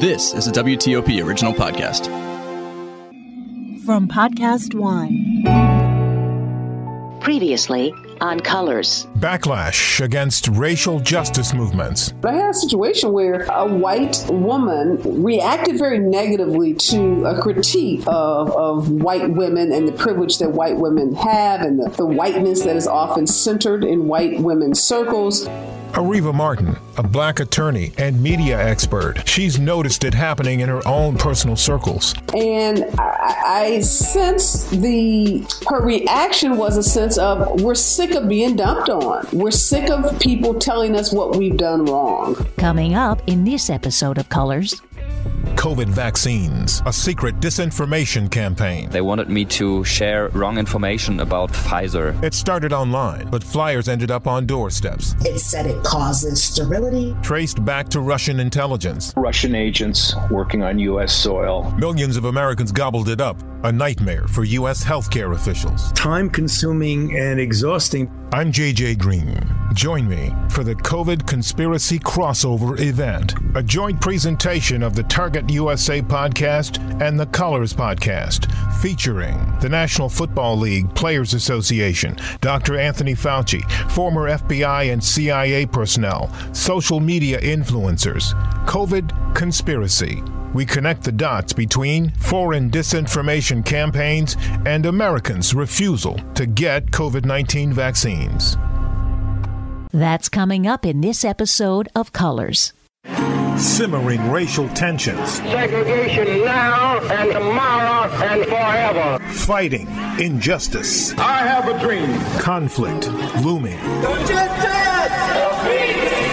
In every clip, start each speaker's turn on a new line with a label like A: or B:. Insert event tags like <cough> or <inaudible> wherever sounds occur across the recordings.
A: This is a WTOP original podcast.
B: From Podcast One.
C: Previously on Colors.
D: Backlash against racial justice movements.
E: I had a situation where a white woman reacted very negatively to a critique of, of white women and the privilege that white women have and the, the whiteness that is often centered in white women's circles.
D: Areva Martin, a black attorney and media expert, she's noticed it happening in her own personal circles.
E: And I, I sense the her reaction was a sense of we're sick of being dumped on. We're sick of people telling us what we've done wrong.
C: Coming up in this episode of Colors.
D: COVID vaccines, a secret disinformation campaign.
F: They wanted me to share wrong information about Pfizer.
D: It started online, but flyers ended up on doorsteps.
G: It said it causes sterility.
D: Traced back to Russian intelligence.
H: Russian agents working on U.S. soil.
D: Millions of Americans gobbled it up. A nightmare for U.S. healthcare officials.
I: Time consuming and exhausting.
D: I'm JJ Green. Join me for the COVID Conspiracy Crossover event, a joint presentation of the Target USA podcast and the Colors podcast, featuring the National Football League Players Association, Dr. Anthony Fauci, former FBI and CIA personnel, social media influencers, COVID Conspiracy. We connect the dots between foreign disinformation campaigns and Americans' refusal to get COVID 19 vaccines.
C: That's coming up in this episode of Colors.
D: Simmering racial tensions.
J: Segregation now and tomorrow and forever.
D: Fighting injustice.
J: I have a dream.
D: Conflict looming. Justice!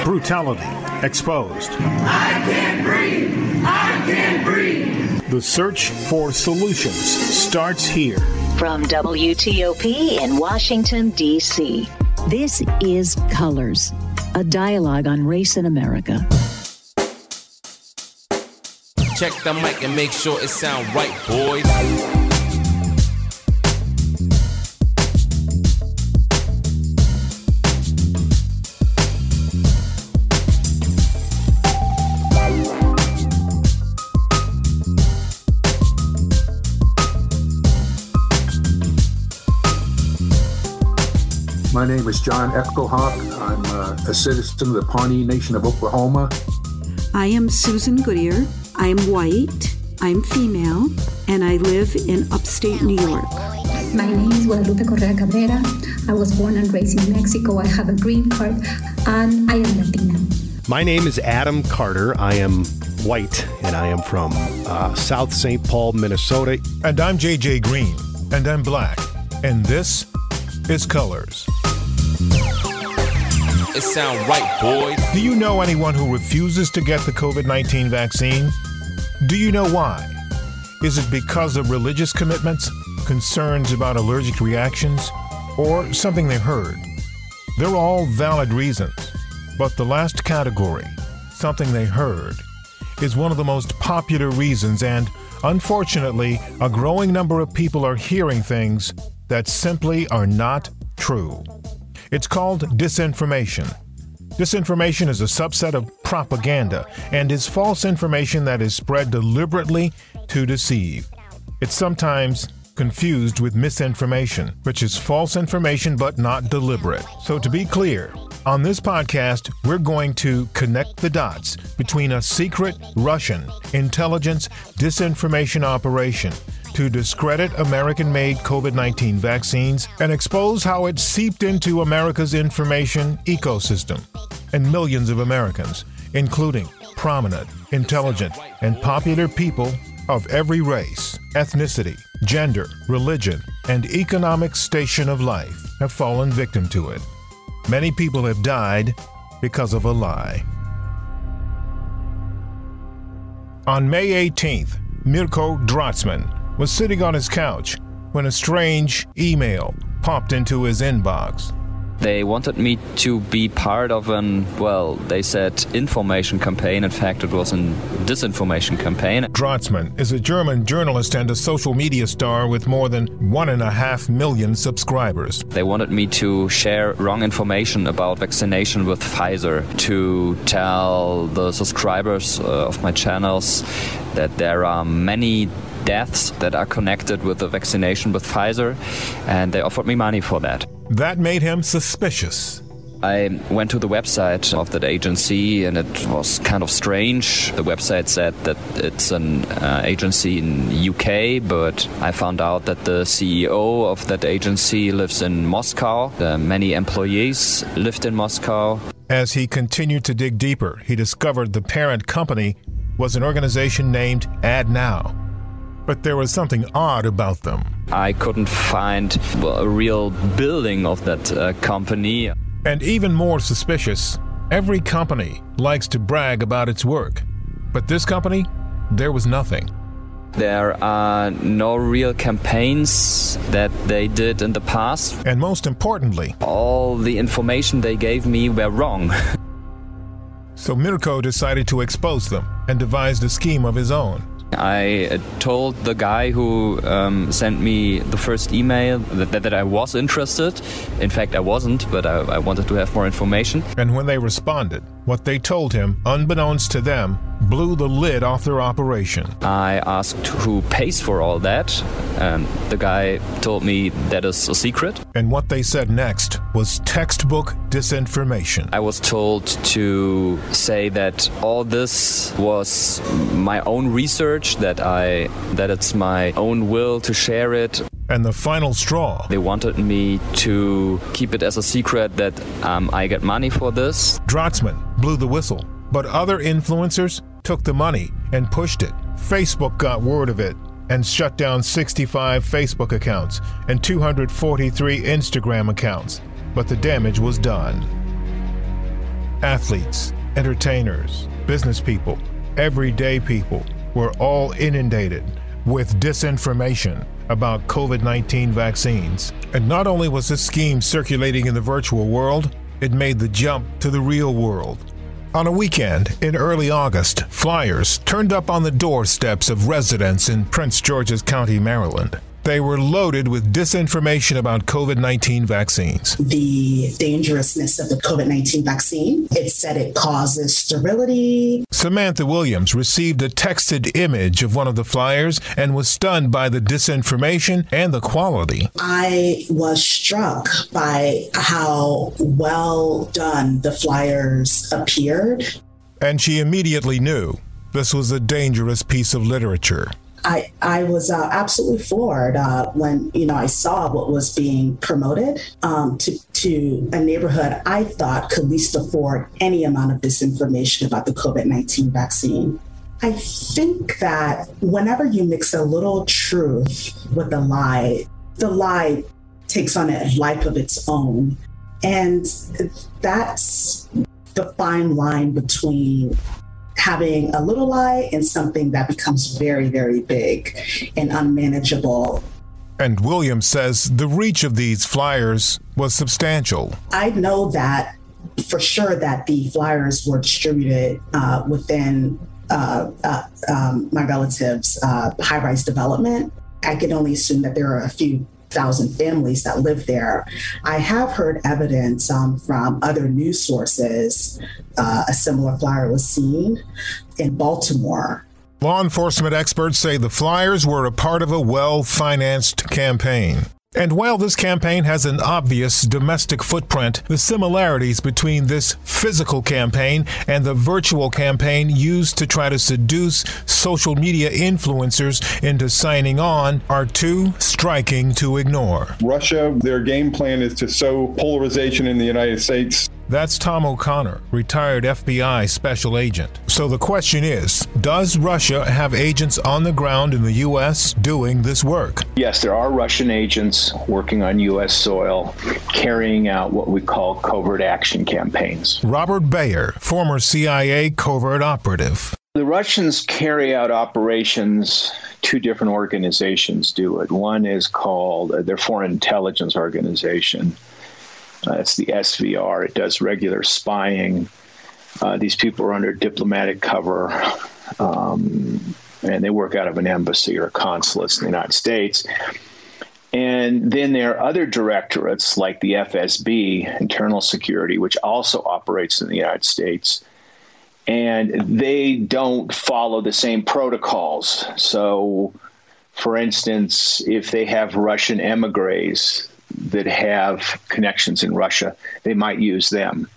D: Brutality exposed.
J: I can't breathe. I can't breathe.
D: The search for solutions starts here.
C: From WTOP in Washington, D.C. This is Colors, a dialogue on race in America.
K: Check the mic and make sure it sound right, boys.
L: My name is John Echohawk. I'm uh, a citizen of the Pawnee Nation of Oklahoma.
M: I am Susan Goodyear. I am white, I'm female, and I live in upstate New York.
N: My name is Guadalupe Correa Cabrera. I was born and raised in Mexico. I have a green card, and I am Latina.
O: My name is Adam Carter. I am white, and I am from uh, South St. Paul, Minnesota.
D: And I'm JJ Green, and I'm black. And this is Colors.
K: It sound right, boy.
D: Do you know anyone who refuses to get the COVID 19 vaccine? Do you know why? Is it because of religious commitments, concerns about allergic reactions, or something they heard? They're all valid reasons, but the last category, something they heard, is one of the most popular reasons, and unfortunately, a growing number of people are hearing things that simply are not true. It's called disinformation. Disinformation is a subset of propaganda and is false information that is spread deliberately to deceive. It's sometimes confused with misinformation, which is false information but not deliberate. So, to be clear, on this podcast, we're going to connect the dots between a secret Russian intelligence disinformation operation to discredit American made COVID 19 vaccines and expose how it seeped into America's information ecosystem and millions of Americans, including prominent, intelligent, and popular people of every race, ethnicity, gender, religion, and economic station of life, have fallen victim to it. Many people have died because of a lie. On May 18th, Mirko Drotschmann was sitting on his couch when a strange email popped into his inbox.
F: They wanted me to be part of an, well, they said information campaign. In fact, it was a disinformation campaign.
D: Drotschmann is a German journalist and a social media star with more than one and a half million subscribers.
F: They wanted me to share wrong information about vaccination with Pfizer, to tell the subscribers uh, of my channels that there are many deaths that are connected with the vaccination with Pfizer, and they offered me money for that.
D: That made him suspicious.
F: I went to the website of that agency and it was kind of strange. The website said that it's an uh, agency in UK, but I found out that the CEO of that agency lives in Moscow. Uh, many employees lived in Moscow.
D: As he continued to dig deeper, he discovered the parent company was an organization named AdNow but there was something odd about them.
F: I couldn't find a real building of that uh, company.
D: And even more suspicious, every company likes to brag about its work. But this company, there was nothing.
F: There are no real campaigns that they did in the past.
D: And most importantly,
F: all the information they gave me were wrong. <laughs>
D: so Mirko decided to expose them and devised a scheme of his own.
F: I told the guy who um, sent me the first email that, that, that, I was interested. In fact, I wasn't, but I, I wanted to have more information.
D: And when they responded, what they told him, unbeknownst to them, blew the lid off their operation.
F: I asked who pays for all that, and the guy told me that is a secret.
D: And what they said next was textbook disinformation.
F: I was told to say that all this was my own research, that I that it's my own will to share it.
D: And the final straw.
F: They wanted me to keep it as a secret that um, I get money for this.
D: Drotschmann blew the whistle, but other influencers took the money and pushed it. Facebook got word of it and shut down 65 Facebook accounts and 243 Instagram accounts, but the damage was done. Athletes, entertainers, business people, everyday people were all inundated with disinformation about COVID 19 vaccines. And not only was this scheme circulating in the virtual world, it made the jump to the real world. On a weekend in early August, flyers turned up on the doorsteps of residents in Prince George's County, Maryland. They were loaded with disinformation about COVID 19 vaccines.
G: The dangerousness of the COVID 19 vaccine. It said it causes sterility.
D: Samantha Williams received a texted image of one of the flyers and was stunned by the disinformation and the quality.
G: I was struck by how well done the flyers appeared.
D: And she immediately knew this was a dangerous piece of literature.
G: I, I was uh, absolutely floored uh, when you know I saw what was being promoted um, to to a neighborhood I thought could least afford any amount of disinformation about the COVID nineteen vaccine. I think that whenever you mix a little truth with a lie, the lie takes on a life of its own, and that's the fine line between having a little lie and something that becomes very, very big and unmanageable.
D: And Williams says the reach of these flyers was substantial.
G: I know that for sure that the flyers were distributed uh, within uh, uh, um, my relatives' uh, high rise development. I can only assume that there are a few thousand families that live there. I have heard evidence um, from other news sources. Uh, a similar flyer was seen in Baltimore.
D: Law enforcement experts say the flyers were a part of a well financed campaign. And while this campaign has an obvious domestic footprint, the similarities between this physical campaign and the virtual campaign used to try to seduce social media influencers into signing on are too striking to ignore.
P: Russia, their game plan is to sow polarization in the United States
D: that's Tom O'Connor, retired FBI special agent. So the question is Does Russia have agents on the ground in the U.S. doing this work?
H: Yes, there are Russian agents working on U.S. soil carrying out what we call covert action campaigns.
D: Robert Baer, former CIA covert operative.
H: The Russians carry out operations, two different organizations do it. One is called uh, their Foreign Intelligence Organization Uh, it's the SVR. It does regular spying. Uh, these people are under diplomatic cover, um, and they work out of an embassy or a consulates in the United States. And then there are other directorates like the FSB, Internal Security, which also operates in the United States. And they don't follow the same protocols. So, for instance, if they have Russian emigres that have connections in Russia, they might use them.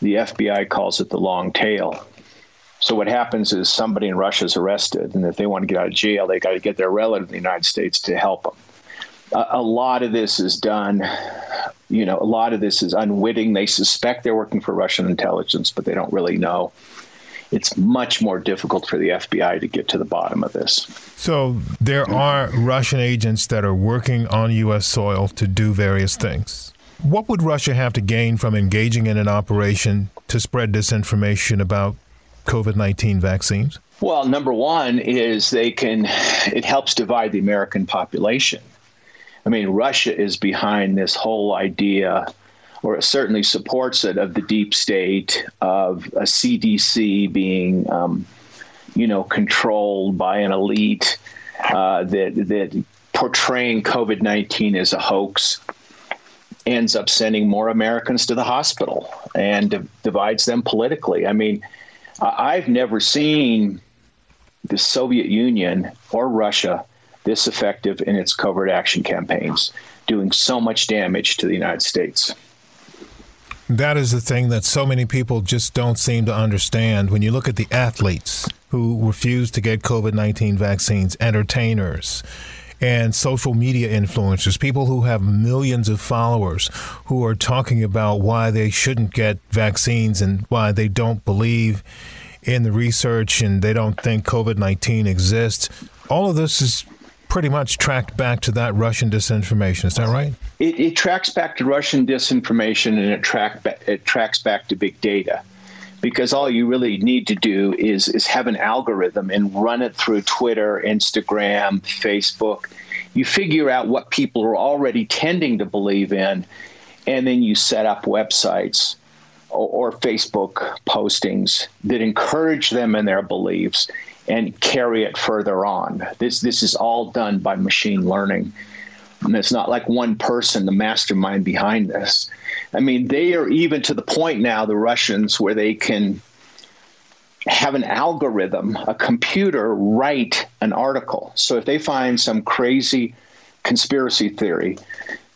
H: The FBI calls it the long tail. So what happens is somebody in Russia is arrested, and if they want to get out of jail, they got to get their relative in the United States to help them. A, a lot of this is done, you know, a lot of this is unwitting. They suspect they're working for Russian intelligence, but they don't really know. It's much more difficult for the FBI to get to the bottom of this.
D: So there are Russian agents that are working on U.S. soil to do various things. What would Russia have to gain from engaging in an operation to spread disinformation about COVID 19 vaccines?
H: Well, number one is they can, it helps divide the American population. I mean, Russia is behind this whole idea, or it certainly supports it, of the deep state, of a CDC being, um, you know, controlled by an elite uh, that that portraying COVID nineteen as a hoax ends up sending more Americans to the hospital and divides them politically. I mean, I've never seen the Soviet Union or Russia this effective in its covert action campaigns, doing so much damage to the United States.
D: That is the thing that so many people just don't seem to understand. When you look at the athletes who refuse to get COVID 19 vaccines, entertainers, and social media influencers, people who have millions of followers who are talking about why they shouldn't get vaccines and why they don't believe in the research and they don't think COVID 19 exists. All of this is pretty much tracked back to that Russian disinformation. Is that right?
H: It, it tracks back to Russian disinformation and it, track, it tracks back to big data because all you really need to do is is have an algorithm and run it through Twitter, Instagram, Facebook. You figure out what people are already tending to believe in, and then you set up websites or, or Facebook postings that encourage them in their beliefs and carry it further on. This this is all done by machine learning. And it's not like one person, the mastermind behind this. I mean, they are even to the point now, the Russians, where they can have an algorithm, a computer write an article. So if they find some crazy conspiracy theory,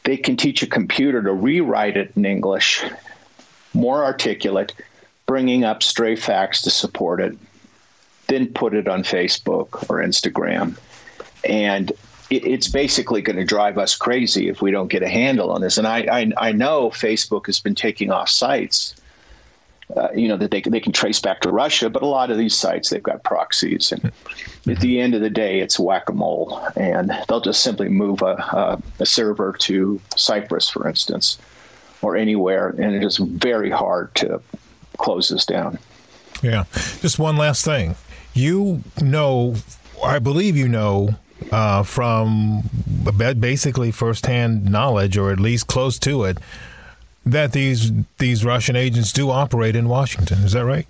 H: they can teach a computer to rewrite it in English, more articulate, bringing up stray facts to support it, then put it on Facebook or Instagram. And it's basically going to drive us crazy if we don't get a handle on this. And I, I, I know Facebook has been taking off sites, uh, you know, that they, they can trace back to Russia, but a lot of these sites, they've got proxies. And at the end of the day, it's whack a mole. And they'll just simply move a, a, a server to Cyprus, for instance, or anywhere. And it is very hard to close this down.
D: Yeah. Just one last thing. You know, I believe you know uh, from basically firsthand knowledge, or at least close to it, that these these Russian agents do operate in Washington. Is that right?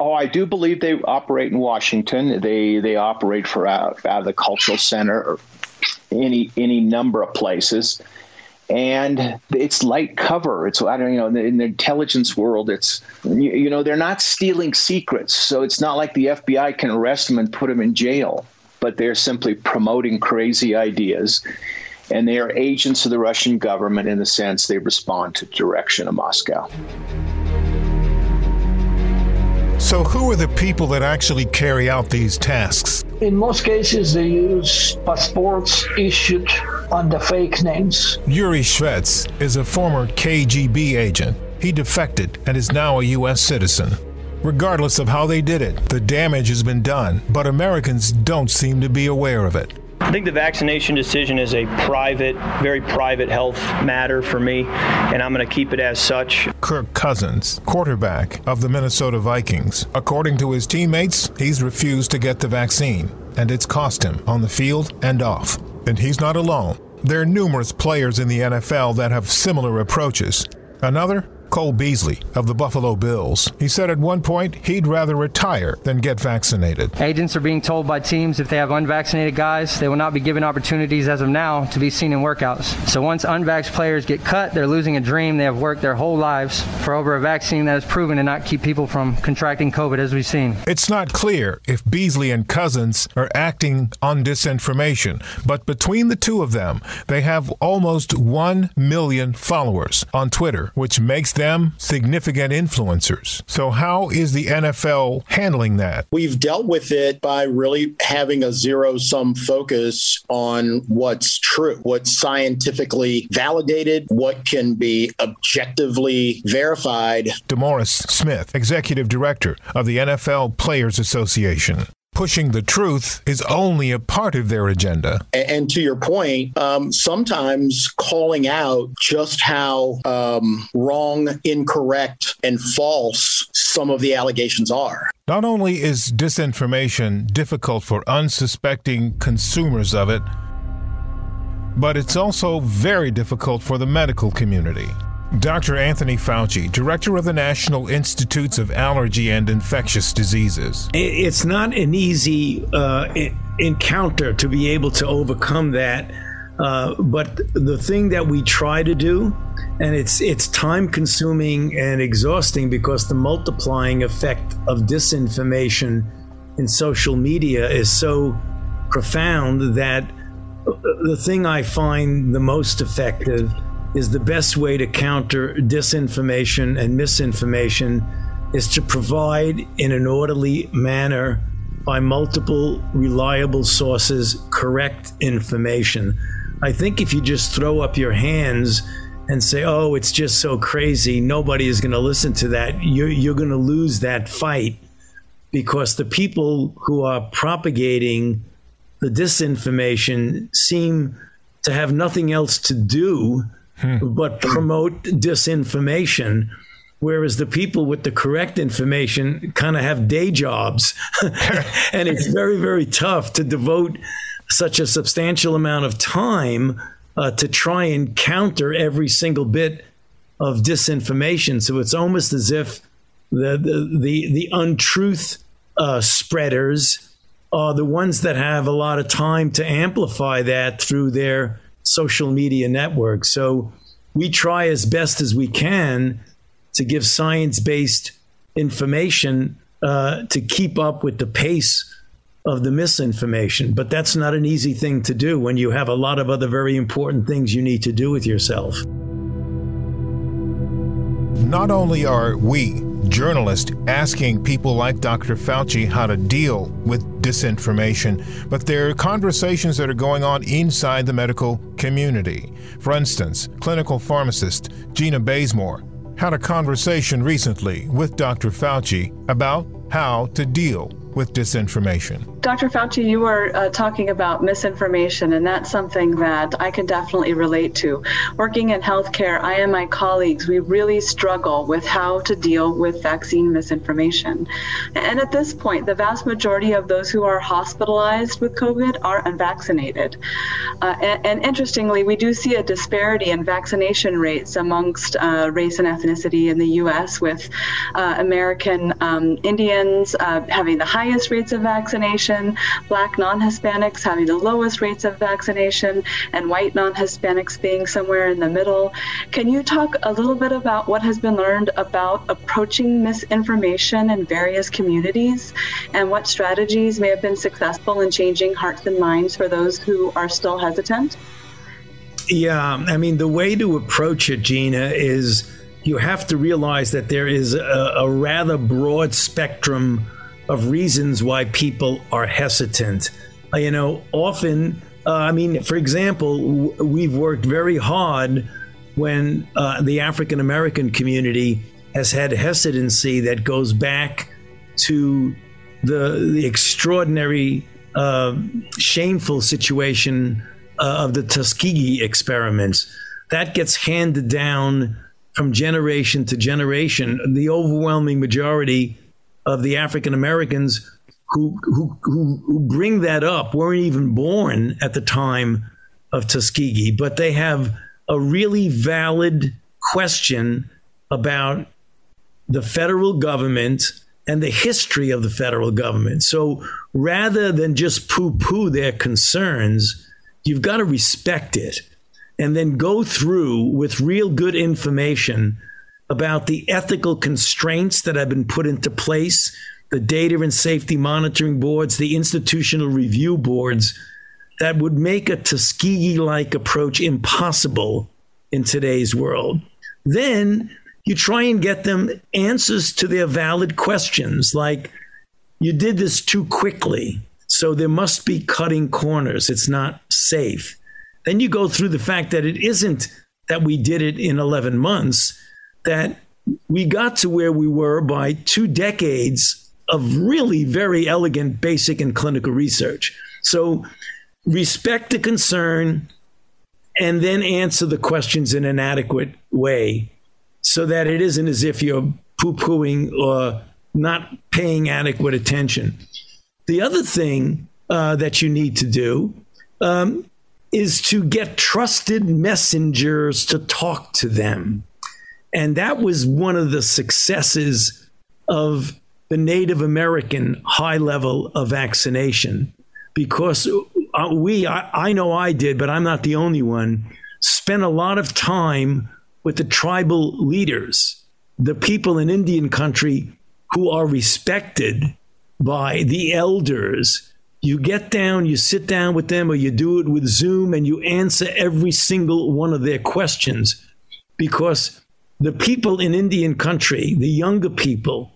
H: Oh, I do believe they operate in Washington. They they operate for out, out of the cultural center or any any number of places, and it's light cover. It's I don't you know in the, in the intelligence world, it's you, you know they're not stealing secrets, so it's not like the FBI can arrest them and put them in jail but they're simply promoting crazy ideas. And they are agents of the Russian government in the sense they respond to direction of Moscow.
D: So, who are the people that actually carry out these tasks?
Q: In most cases, they use passports issued under fake names.
D: Yuri Shvets is a former KGB agent. He defected and is now a U.S. citizen. Regardless of how they did it, the damage has been done, but Americans don't seem to be aware of it.
R: I think the vaccination decision is a private, very private health matter for me, and I'm going to keep it as such.
D: Kirk Cousins, quarterback of the Minnesota Vikings. According to his teammates, he's refused to get the vaccine, and it's cost him on the field and off. And he's not alone. there are numerous players in the NFL that have similar approaches. Another Cole Beasley of the Buffalo Bills. He said at one point he'd rather retire than get vaccinated.
S: Agents are being told by teams if they have unvaccinated guys, they will not be given opportunities as of now to be seen in workouts. So once unvaxxed players get cut, they're losing a dream they have worked their whole lives for over a vaccine that has proven to not keep people from contracting COVID as we've seen.
D: It's not clear if Beasley and Cousins are acting on disinformation, but between the two of them, they have almost 1 million followers on Twitter, which makes them them significant influencers. So, how is the NFL handling that?
T: We've dealt with it by really having a zero sum focus on what's true, what's scientifically validated, what can be objectively verified.
D: DeMaurice Smith, Executive Director of the NFL Players Association pushing the truth is only a part of their agenda.
T: And, to your point, um, sometimes calling out just how um, wrong, incorrect, and false some of the allegations are.
D: Not only is disinformation difficult for unsuspecting consumers of it, but it's also very difficult for the medical community. Dr. Anthony Fauci, director of the National Institutes of Allergy and Infectious Diseases.
I: It's not an easy uh, encounter to be able to overcome that. Uh, but the thing that we try to do, and it's it's time consuming and exhausting because the multiplying effect of disinformation in social media is so profound that uh, the thing I find the most effective is the best way to counter disinformation and misinformation is to provide in an orderly manner by multiple reliable sources correct information. I think if you just throw up your hands and say, oh, it's just so crazy, nobody is going to listen to that, you're, you're going to lose that fight because the people who are propagating the disinformation seem to have nothing else to do hmm. but promote disinformation. Whereas the people with the correct information kind of have day jobs. <laughs> and it's very, very tough to devote such a substantial amount of time uh, to try and counter every single bit of disinformation. So it's almost as if the, the, the, the untruth uh, spreaders are the ones that have a lot of time to amplify that through their social media networks. So we try as best as we can to give science based information uh, to keep up with the pace of the misinformation. But that's not an easy thing to do when you have a lot of other very important things you need to do with yourself.
D: Not only are we journalists asking people like Dr. Fauci how to deal with disinformation, but there are conversations that are going on inside the medical community. For instance, clinical pharmacist Gina Bazemore had a conversation recently with Dr. Fauci about how to deal with disinformation.
U: Dr. Fauci, you were uh, talking about misinformation, and that's something that I can definitely relate to. Working in healthcare, I and my colleagues, we really struggle with how to deal with vaccine misinformation. And at this point, the vast majority of those who are hospitalized with COVID are unvaccinated. Uh, and, and, interestingly, we do see a disparity in vaccination rates amongst uh, race and ethnicity in the U.S., with uh, American um, Indians uh, having the highest rates of vaccination vaccination, black non Hispanics having the lowest rates of vaccination, and white non Hispanics being somewhere in the middle. Can you talk a little bit about what has been learned about approaching misinformation in various communities and what strategies may have been successful in changing hearts and minds for those who are still hesitant?
I: Yeah, I mean, the way to approach it, Gina, is you have to realize that there is a, a rather broad spectrum of reasons why people are hesitant. Uh, you know, often, uh, I mean, for example, we've worked very hard when uh, the African American community has had hesitancy that goes back to the, the extraordinary, uh, shameful situation uh, of the Tuskegee experiments. That gets handed down from generation to generation. The overwhelming majority of the African Americans who, who, who, bring that up weren't even born at the time of Tuskegee, but they have a really valid question about the federal government and the history of the federal government. So rather than just poo poo their concerns, you've got to respect it and then go through with real good information about the ethical constraints that have been put into place, the data and safety monitoring boards, the institutional review boards that would make a Tuskegee like approach impossible in today's world. Then you try and get them answers to their valid questions like, you did this too quickly, so there must be cutting corners. It's not safe. Then you go through the fact that it isn't that we did it in 11 months, that we got to where we were by two decades of really very elegant basic and clinical research. So respect the concern and then answer the questions in an adequate way so that it isn't as if you're poo pooing or not paying adequate attention. The other thing uh, that you need to do um, is to get trusted messengers to talk to them. And that was one of the successes of the Native American high level of vaccination because uh, we, I, I know I did, but I'm not the only one, spent a lot of time with the tribal leaders, the people in Indian country who are respected by the elders. You get down, you sit down with them, or you do it with Zoom, and you answer every single one of their questions because the people in Indian country, the younger people,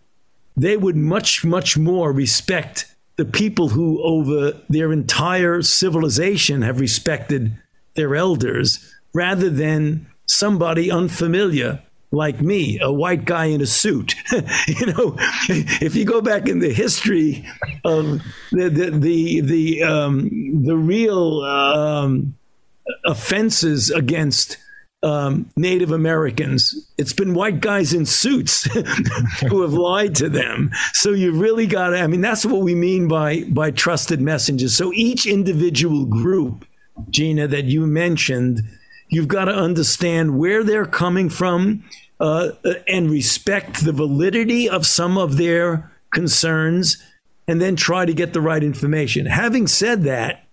I: they would much, much more respect the people who, over their entire civilization, have respected their elders rather than somebody unfamiliar like me, a white guy in a suit. <laughs> you know, if you go back in the history of the the the the, um, the real um, offenses against um, Native Americans, it's been white guys in suits <laughs> who have lied to them. So you really got to. I mean, that's what we mean by by trusted messengers. So each individual group, Gina, that you mentioned You've got to understand where they're coming from uh, and respect the validity of some of their concerns and then try to get the right information. Having said that,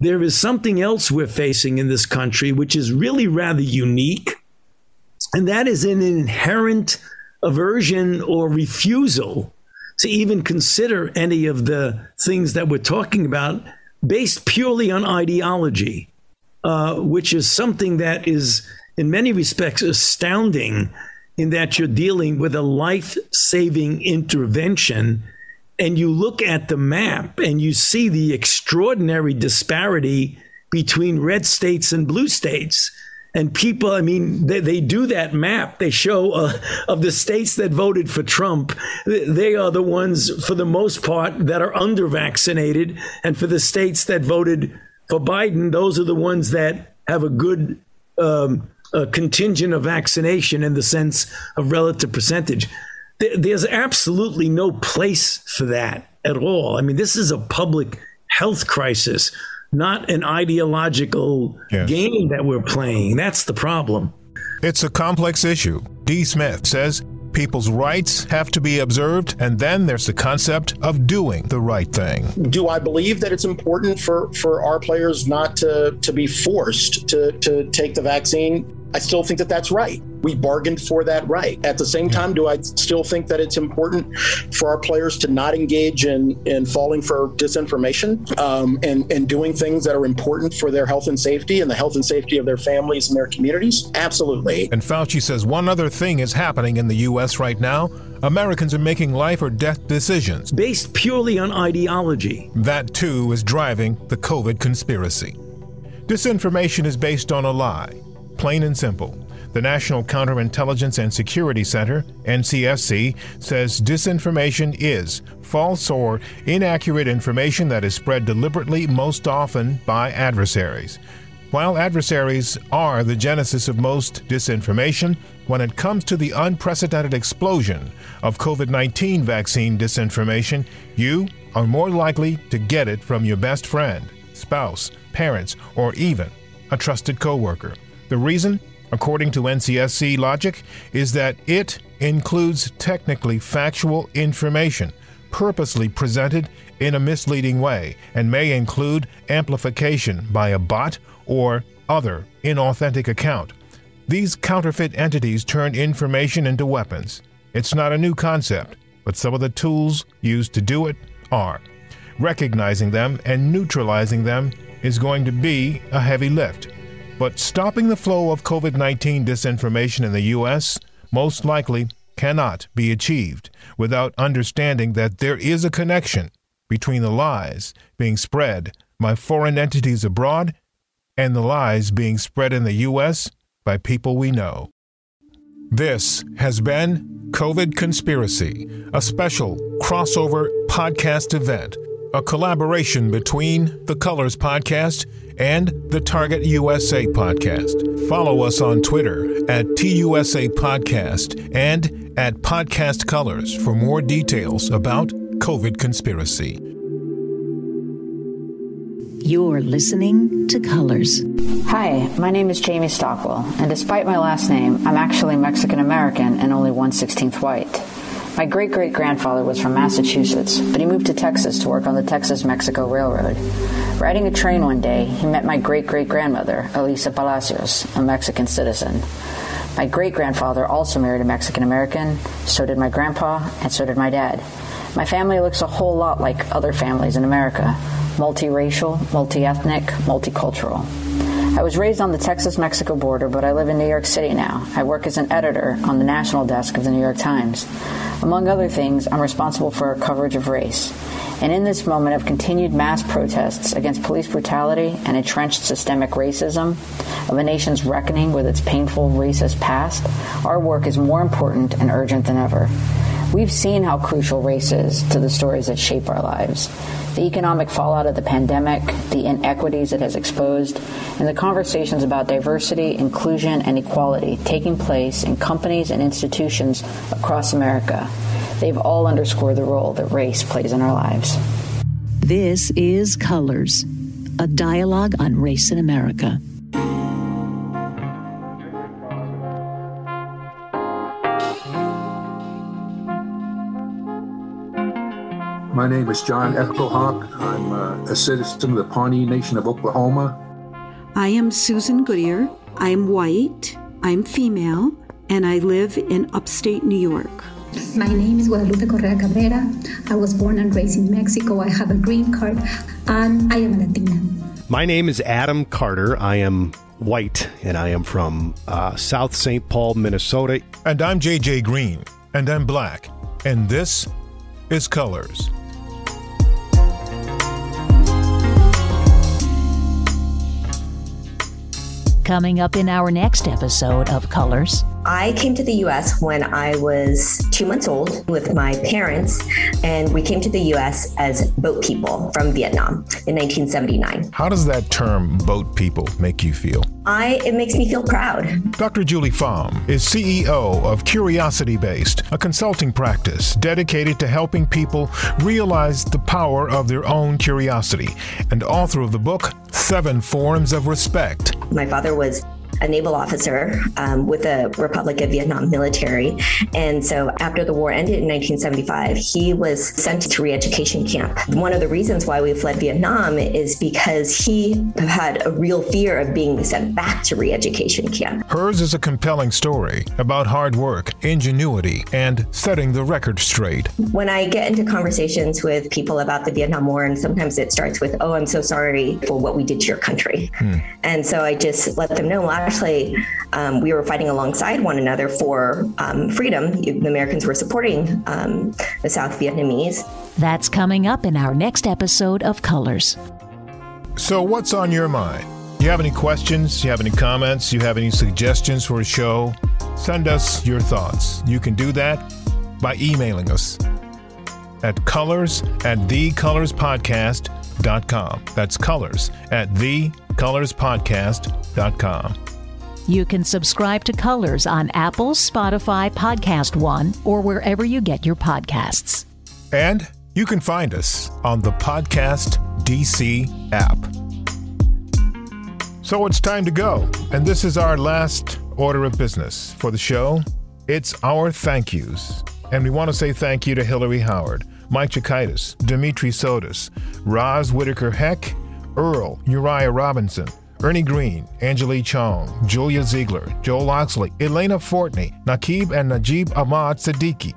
I: there is something else we're facing in this country which is really rather unique, and that is an inherent aversion or refusal to even consider any of the things that we're talking about based purely on ideology. Uh, which is something that is, in many respects, astounding in that you're dealing with a life saving intervention. And you look at the map and you see the extraordinary disparity between red states and blue states. And people, I mean, they, they do that map. They show uh, of the states that voted for Trump, they are the ones, for the most part, that are under vaccinated. And for the states that voted for Biden, those are the ones that have a good um, a contingent of vaccination in the sense of relative percentage. There's absolutely no place for that at all. I mean, this is a public health crisis, not an ideological yes. game that we're playing. That's the problem.
D: It's a complex issue. D. Smith says people's rights have to be observed, and then there's the concept of doing the right thing.
T: Do I believe that it's important for, for our players not to, to be forced to, to take the vaccine? I still think that that's right. We bargained for that right. At the same time, do I still think that it's important for our players to not engage in, in falling for disinformation um, and, and doing things that are important for their health and safety and the health and safety of their families and their communities? Absolutely.
D: And Fauci says one other thing is happening in the U.S. right now. Americans are making life or death decisions
I: based purely on ideology.
D: That, too, is driving the COVID conspiracy. Disinformation is based on a lie plain and simple. The National Counterintelligence and Security Center, NCSC, says disinformation is false or inaccurate information that is spread deliberately, most often by adversaries. While adversaries are the genesis of most disinformation, when it comes to the unprecedented explosion of COVID 19 vaccine disinformation, you are more likely to get it from your best friend, spouse, parents, or even a trusted coworker. The reason, according to NCSC logic, is that it includes technically factual information purposely presented in a misleading way and may include amplification by a bot or other inauthentic account. These counterfeit entities turn information into weapons. It's not a new concept, but some of the tools used to do it are. Recognizing them and neutralizing them is going to be a heavy lift. But stopping the flow of COVID 19 disinformation in the U.S. most likely cannot be achieved without understanding that there is a connection between the lies being spread by foreign entities abroad and the lies being spread in the U.S. by people we know. This has been COVID Conspiracy, a special crossover podcast event, a collaboration between the Colors Podcast and the Target USA Podcast. Follow us on Twitter at TUSA Podcast and at Podcast Colors for more details about COVID Conspiracy.
C: You're listening to Colors.
V: Hi, my name is Jamie Stockwell, and despite my last name, I'm actually Mexican American and only 116th white. My great great grandfather was from Massachusetts, but he moved to Texas to work on the Texas Mexico Railroad. Riding a train one day, he met my great great grandmother, Elisa Palacios, a Mexican citizen. My great grandfather also married a Mexican American, so did my grandpa, and so did my dad. My family looks a whole lot like other families in America multiracial, multi ethnic, multicultural. I was raised on the Texas Mexico border, but I live in New York City now. I work as an editor on the national desk of the New York Times. Among other things, I'm responsible for our coverage of race. And in this moment of continued mass protests against police brutality and entrenched systemic racism, of a nation's reckoning with its painful racist past, our work is more important and urgent than ever. We've seen how crucial race is to the stories that shape our lives. The economic fallout of the pandemic, the inequities it has exposed, and the conversations about diversity, inclusion, and equality taking place in companies and institutions across America. They've all underscored the role that race plays in our lives.
C: This is Colors, a dialogue on race in America.
L: My name is John Echohawk. I'm uh, a citizen of the Pawnee Nation of Oklahoma.
M: I am Susan Goodyear. I'm white, I'm female, and I live in upstate New York.
N: My name is Guadalupe Correa Cabrera. I was born and raised in Mexico. I have a green card, and I am a Latina.
O: My name is Adam Carter. I am white, and I am from uh, South St. Paul, Minnesota.
D: And I'm JJ Green, and I'm black. And this is Colors.
C: Coming up in our next episode of Colors.
W: I came to the US when I was two months old with my parents, and we came to the US as boat people from Vietnam in 1979.
D: How does that term boat people make you feel?
W: I it makes me feel proud.
D: Dr. Julie Pham is CEO of Curiosity Based, a consulting practice dedicated to helping people realize the power of their own curiosity, and author of the book Seven Forms of Respect.
W: My father was a naval officer um, with the Republic of Vietnam military. And so after the war ended in 1975, he was sent to re-education camp. One of the reasons why we fled Vietnam is because he had a real fear of being sent back to re-education camp.
D: Hers is a compelling story about hard work, ingenuity, and setting the record straight.
W: When I get into conversations with people about the Vietnam War, and sometimes it starts with, oh, I'm so sorry for what we did to your country. Hmm. And so I just let them know, well, actually, um, we were fighting alongside one another for um, freedom. The Americans were supporting um, the South Vietnamese.
C: That's coming up in our next episode of Colors.
D: So, what's on your mind? You have any questions? You have any comments? You have any suggestions for a show? Send us your thoughts. You can do that by emailing us at colors at thecolorspodcast.com. That's colors at thecolorspodcast.com.
C: You can subscribe to Colors on Apple, Spotify, Podcast One, or wherever you get your podcasts.
D: And you can find us on the Podcast DC app. So it's time to go. And this is our last order of business for the show. It's our thank yous. And we want to say thank you to Hillary Howard, Mike Chikaitis, Dimitri Sotis, Roz Whitaker Heck, Earl, Uriah Robinson, Ernie Green, Angelique Chong, Julia Ziegler, Joel Oxley, Elena Fortney, Nakib and Najib Ahmad Siddiqui,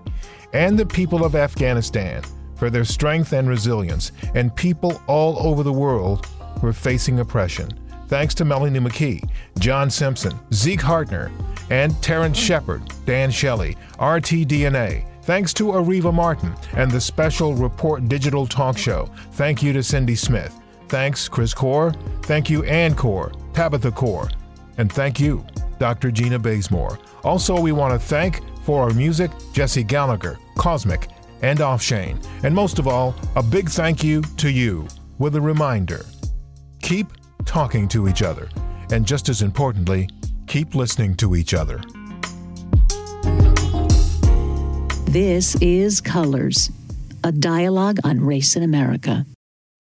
D: and the people of Afghanistan for their strength and resilience, and people all over the world who are facing oppression. Thanks to Melanie McKee, John Simpson, Zeke Hartner, and Terrence Shepard, Dan Shelley, RTDNA. Thanks to Areva Martin and the Special Report Digital Talk Show. Thank you to Cindy Smith. Thanks, Chris Core. Thank you, Ann Core, Tabitha Core. And thank you, Dr. Gina Bazemore. Also, we want to thank for our music Jesse Gallagher, Cosmic, and Offshane. And most of all, a big thank you to you with a reminder keep talking to each other. And just as importantly, keep listening to each other.
C: This is Colors, a dialogue on race in America.